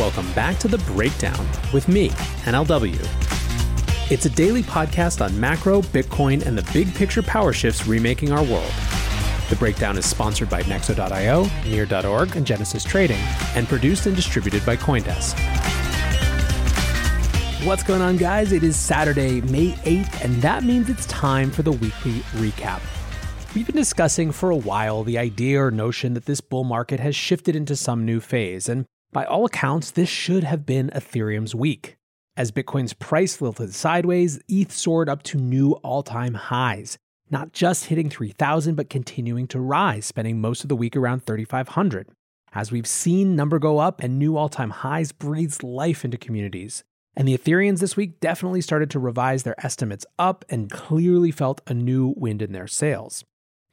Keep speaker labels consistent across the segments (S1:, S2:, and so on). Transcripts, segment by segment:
S1: Welcome back to The Breakdown with me, NLW. It's a daily podcast on macro, Bitcoin, and the big picture power shifts remaking our world. The breakdown is sponsored by Nexo.io, Near.org, and Genesis Trading, and produced and distributed by Coindesk. What's going on, guys? It is Saturday, May 8th, and that means it's time for the weekly recap. We've been discussing for a while the idea or notion that this bull market has shifted into some new phase, and by all accounts, this should have been Ethereum's week. As Bitcoin's price lilted sideways, ETH soared up to new all time highs, not just hitting 3,000, but continuing to rise, spending most of the week around 3,500. As we've seen number go up and new all time highs breathes life into communities. And the Ethereans this week definitely started to revise their estimates up and clearly felt a new wind in their sails.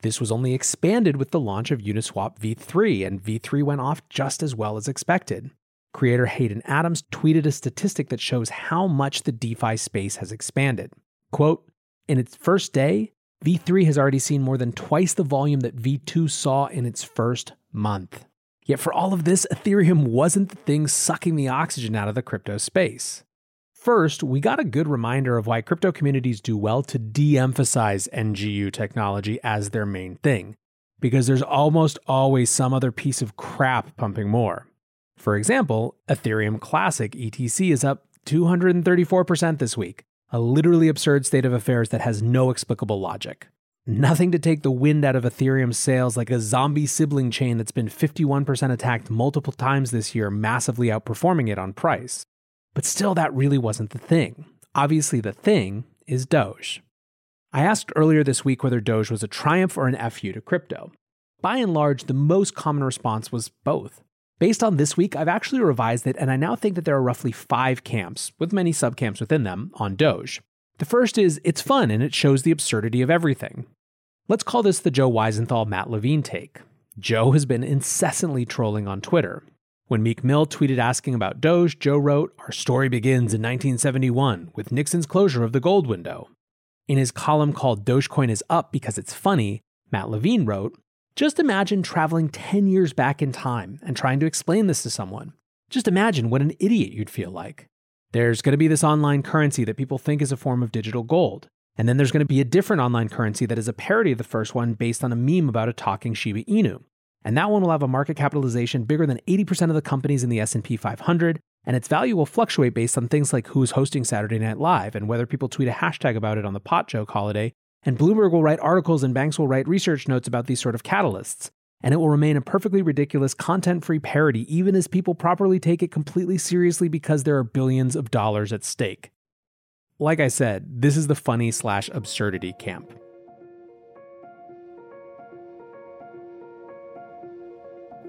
S1: This was only expanded with the launch of Uniswap v3, and v3 went off just as well as expected. Creator Hayden Adams tweeted a statistic that shows how much the DeFi space has expanded. Quote, in its first day, V3 has already seen more than twice the volume that V2 saw in its first month. Yet for all of this, Ethereum wasn't the thing sucking the oxygen out of the crypto space. First, we got a good reminder of why crypto communities do well to de emphasize NGU technology as their main thing, because there's almost always some other piece of crap pumping more. For example, Ethereum Classic ETC is up 234% this week, a literally absurd state of affairs that has no explicable logic. Nothing to take the wind out of Ethereum's sails like a zombie sibling chain that's been 51% attacked multiple times this year, massively outperforming it on price. But still, that really wasn't the thing. Obviously, the thing is Doge. I asked earlier this week whether Doge was a triumph or an FU to crypto. By and large, the most common response was both. Based on this week, I've actually revised it, and I now think that there are roughly five camps, with many subcamps within them, on Doge. The first is it's fun and it shows the absurdity of everything. Let's call this the Joe Weisenthal Matt Levine take. Joe has been incessantly trolling on Twitter. When Meek Mill tweeted asking about Doge, Joe wrote, Our story begins in 1971 with Nixon's closure of the gold window. In his column called Dogecoin is Up Because It's Funny, Matt Levine wrote, Just imagine traveling 10 years back in time and trying to explain this to someone. Just imagine what an idiot you'd feel like. There's going to be this online currency that people think is a form of digital gold. And then there's going to be a different online currency that is a parody of the first one based on a meme about a talking Shiba Inu and that one will have a market capitalization bigger than 80% of the companies in the S&P 500 and its value will fluctuate based on things like who's hosting Saturday Night Live and whether people tweet a hashtag about it on the pot joke holiday and Bloomberg will write articles and banks will write research notes about these sort of catalysts and it will remain a perfectly ridiculous content-free parody even as people properly take it completely seriously because there are billions of dollars at stake. Like I said, this is the funny slash absurdity camp.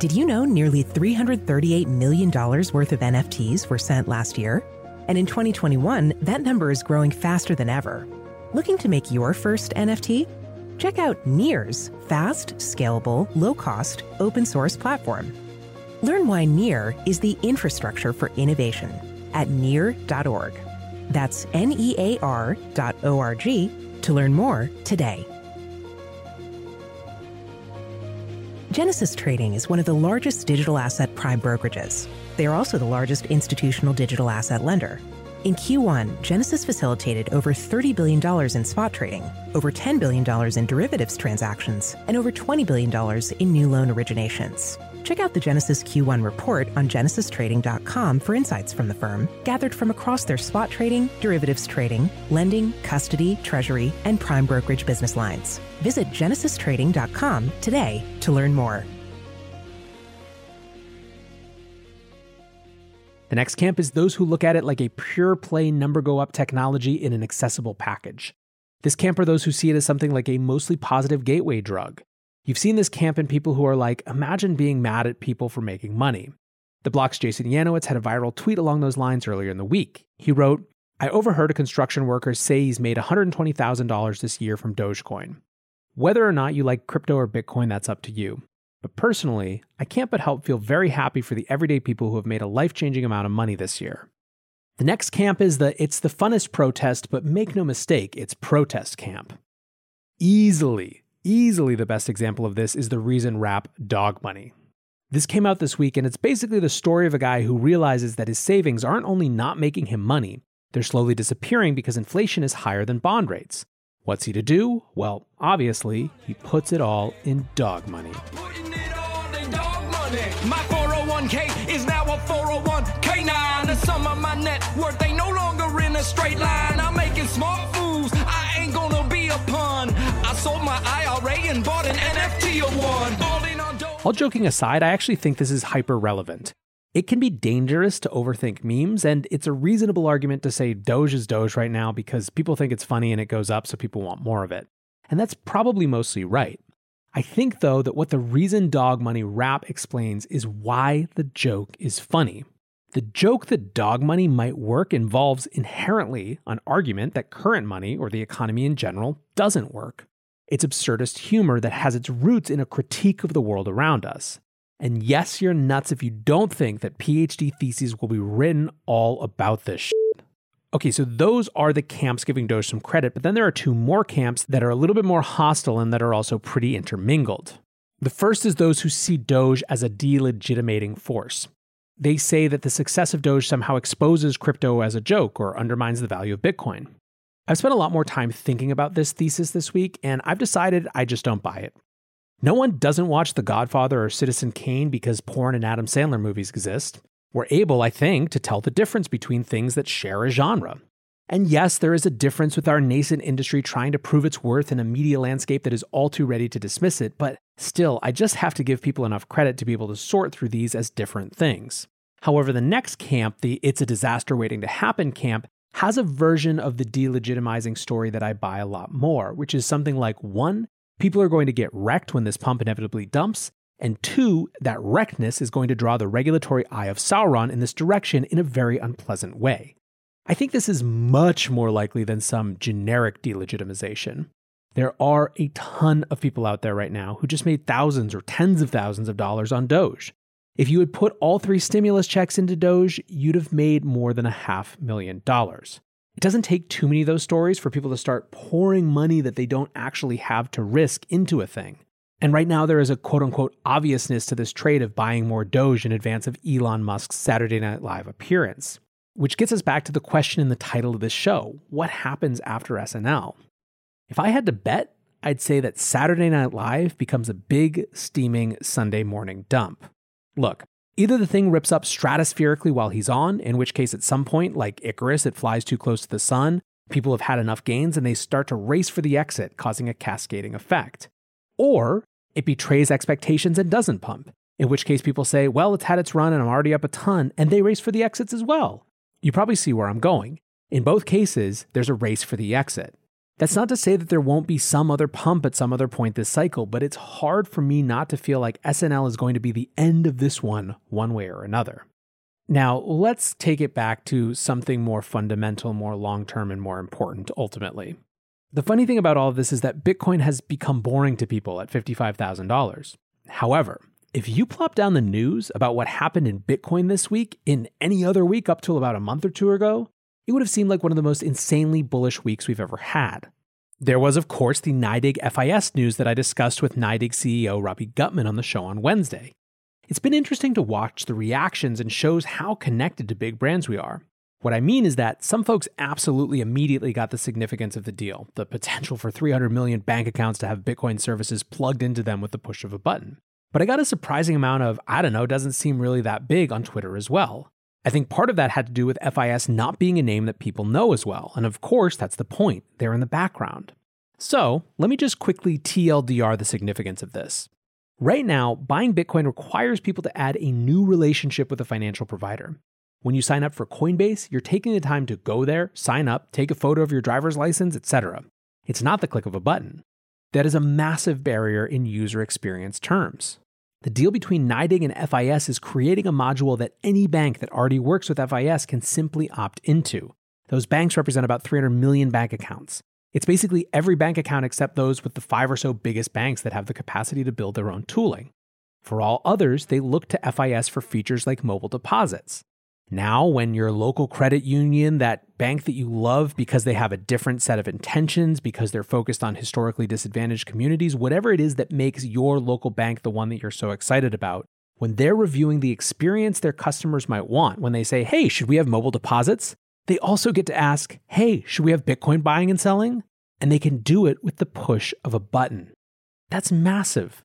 S2: Did you know nearly $338 million worth of NFTs were sent last year? And in 2021, that number is growing faster than ever. Looking to make your first NFT? Check out Near's fast, scalable, low cost, open source platform. Learn why NEAR is the infrastructure for innovation at near.org. That's N E A R dot O R G to learn more today. Genesis Trading is one of the largest digital asset prime brokerages. They are also the largest institutional digital asset lender. In Q1, Genesis facilitated over $30 billion in spot trading, over $10 billion in derivatives transactions, and over $20 billion in new loan originations. Check out the Genesis Q1 report on genesistrading.com for insights from the firm, gathered from across their spot trading, derivatives trading, lending, custody, treasury, and prime brokerage business lines. Visit genesistrading.com today to learn more.
S1: The next camp is those who look at it like a pure play number go up technology in an accessible package. This camp are those who see it as something like a mostly positive gateway drug. You've seen this camp in people who are like, imagine being mad at people for making money. The Block's Jason Yanowitz had a viral tweet along those lines earlier in the week. He wrote, I overheard a construction worker say he's made $120,000 this year from Dogecoin. Whether or not you like crypto or Bitcoin, that's up to you. But personally, I can't but help feel very happy for the everyday people who have made a life changing amount of money this year. The next camp is the it's the funnest protest, but make no mistake, it's protest camp. Easily, easily the best example of this is the Reason rap Dog Money. This came out this week, and it's basically the story of a guy who realizes that his savings aren't only not making him money, they're slowly disappearing because inflation is higher than bond rates. What's he to do? Well, obviously, he puts it all in dog money.
S3: My 401k is now a 401k9. The sum of my net worth ain't no longer in a straight line. I'm making smart. I ain't gonna be a pun. Sold my IRA and bought an NFT dope.
S1: All joking aside, I actually think this is hyper relevant. It can be dangerous to overthink memes, and it's a reasonable argument to say Doge is Doge right now because people think it's funny and it goes up, so people want more of it. And that's probably mostly right. I think, though, that what the reason dog money rap explains is why the joke is funny. The joke that dog money might work involves inherently an argument that current money, or the economy in general, doesn't work. It's absurdist humor that has its roots in a critique of the world around us. And yes, you're nuts if you don't think that PhD theses will be written all about this shit. Okay, so those are the camps giving Doge some credit, but then there are two more camps that are a little bit more hostile and that are also pretty intermingled. The first is those who see Doge as a delegitimating force. They say that the success of Doge somehow exposes crypto as a joke or undermines the value of Bitcoin. I've spent a lot more time thinking about this thesis this week, and I've decided I just don't buy it. No one doesn't watch The Godfather or Citizen Kane because porn and Adam Sandler movies exist. We're able, I think, to tell the difference between things that share a genre. And yes, there is a difference with our nascent industry trying to prove its worth in a media landscape that is all too ready to dismiss it, but still, I just have to give people enough credit to be able to sort through these as different things. However, the next camp, the it's a disaster waiting to happen camp, has a version of the delegitimizing story that I buy a lot more, which is something like one, people are going to get wrecked when this pump inevitably dumps, and two, that wreckedness is going to draw the regulatory eye of Sauron in this direction in a very unpleasant way. I think this is much more likely than some generic delegitimization. There are a ton of people out there right now who just made thousands or tens of thousands of dollars on Doge. If you had put all three stimulus checks into Doge, you'd have made more than a half million dollars. It doesn't take too many of those stories for people to start pouring money that they don't actually have to risk into a thing. And right now, there is a quote unquote obviousness to this trade of buying more Doge in advance of Elon Musk's Saturday Night Live appearance. Which gets us back to the question in the title of this show what happens after SNL? If I had to bet, I'd say that Saturday Night Live becomes a big, steaming Sunday morning dump. Look, either the thing rips up stratospherically while he's on, in which case, at some point, like Icarus, it flies too close to the sun, people have had enough gains and they start to race for the exit, causing a cascading effect. Or it betrays expectations and doesn't pump, in which case people say, well, it's had its run and I'm already up a ton, and they race for the exits as well. You probably see where I'm going. In both cases, there's a race for the exit. That's not to say that there won't be some other pump at some other point this cycle, but it's hard for me not to feel like SNL is going to be the end of this one, one way or another. Now, let's take it back to something more fundamental, more long term, and more important ultimately. The funny thing about all of this is that Bitcoin has become boring to people at $55,000. However, if you plop down the news about what happened in Bitcoin this week in any other week up till about a month or two ago, it would have seemed like one of the most insanely bullish weeks we've ever had. There was, of course, the NYDIG FIS news that I discussed with NYDIG CEO Robbie Gutmann on the show on Wednesday. It's been interesting to watch the reactions and shows how connected to big brands we are. What I mean is that some folks absolutely immediately got the significance of the deal, the potential for 300 million bank accounts to have Bitcoin services plugged into them with the push of a button. But I got a surprising amount of, I don't know, doesn't seem really that big on Twitter as well. I think part of that had to do with FIS not being a name that people know as well. And of course, that's the point. They're in the background. So let me just quickly TLDR the significance of this. Right now, buying Bitcoin requires people to add a new relationship with a financial provider. When you sign up for Coinbase, you're taking the time to go there, sign up, take a photo of your driver's license, etc. It's not the click of a button. That is a massive barrier in user experience terms. The deal between NYDIG and FIS is creating a module that any bank that already works with FIS can simply opt into. Those banks represent about 300 million bank accounts. It's basically every bank account except those with the five or so biggest banks that have the capacity to build their own tooling. For all others, they look to FIS for features like mobile deposits. Now, when your local credit union, that bank that you love because they have a different set of intentions, because they're focused on historically disadvantaged communities, whatever it is that makes your local bank the one that you're so excited about, when they're reviewing the experience their customers might want, when they say, hey, should we have mobile deposits? They also get to ask, hey, should we have Bitcoin buying and selling? And they can do it with the push of a button. That's massive.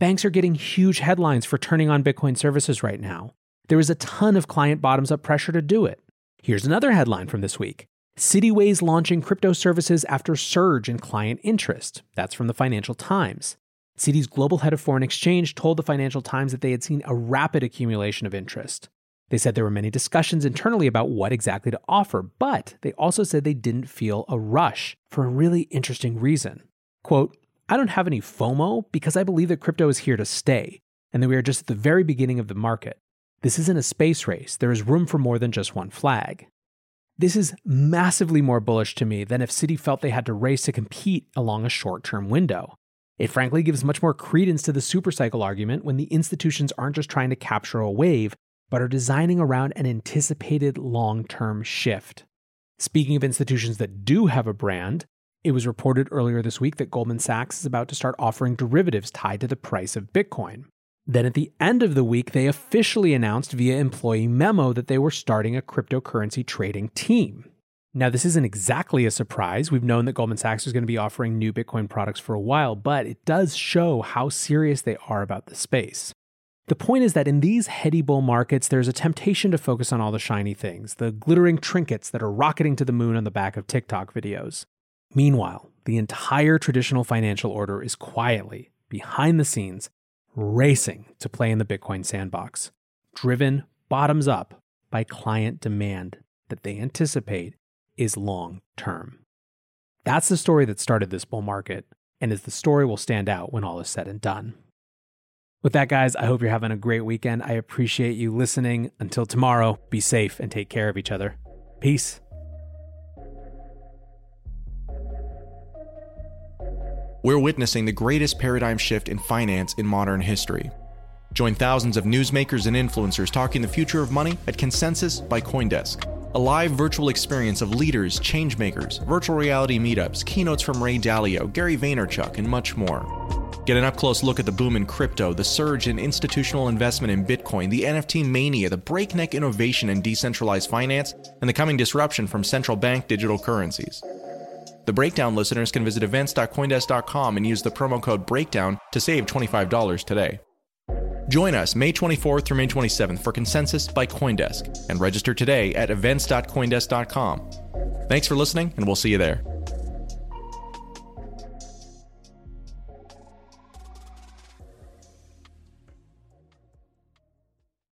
S1: Banks are getting huge headlines for turning on Bitcoin services right now. There was a ton of client bottoms up pressure to do it. Here's another headline from this week Citi weighs launching crypto services after surge in client interest. That's from the Financial Times. Citi's global head of foreign exchange told the Financial Times that they had seen a rapid accumulation of interest. They said there were many discussions internally about what exactly to offer, but they also said they didn't feel a rush for a really interesting reason. Quote, I don't have any FOMO because I believe that crypto is here to stay and that we are just at the very beginning of the market. This isn't a space race. There is room for more than just one flag. This is massively more bullish to me than if Citi felt they had to race to compete along a short term window. It frankly gives much more credence to the supercycle argument when the institutions aren't just trying to capture a wave, but are designing around an anticipated long term shift. Speaking of institutions that do have a brand, it was reported earlier this week that Goldman Sachs is about to start offering derivatives tied to the price of Bitcoin. Then at the end of the week, they officially announced via employee memo that they were starting a cryptocurrency trading team. Now, this isn't exactly a surprise. We've known that Goldman Sachs is going to be offering new Bitcoin products for a while, but it does show how serious they are about the space. The point is that in these heady bull markets, there's a temptation to focus on all the shiny things, the glittering trinkets that are rocketing to the moon on the back of TikTok videos. Meanwhile, the entire traditional financial order is quietly, behind the scenes, racing to play in the Bitcoin sandbox, driven bottoms up by client demand that they anticipate is long term. That's the story that started this bull market, and is the story will stand out when all is said and done. With that, guys, I hope you're having a great weekend. I appreciate you listening. Until tomorrow, be safe and take care of each other. Peace.
S4: We're witnessing the greatest paradigm shift in finance in modern history. Join thousands of newsmakers and influencers talking the future of money at Consensus by Coindesk, a live virtual experience of leaders, changemakers, virtual reality meetups, keynotes from Ray Dalio, Gary Vaynerchuk, and much more. Get an up close look at the boom in crypto, the surge in institutional investment in Bitcoin, the NFT mania, the breakneck innovation in decentralized finance, and the coming disruption from central bank digital currencies. The Breakdown listeners can visit events.coindesk.com and use the promo code BREAKDOWN to save $25 today. Join us May 24th through May 27th for Consensus by Coindesk and register today at events.coindesk.com. Thanks for listening, and we'll see you there.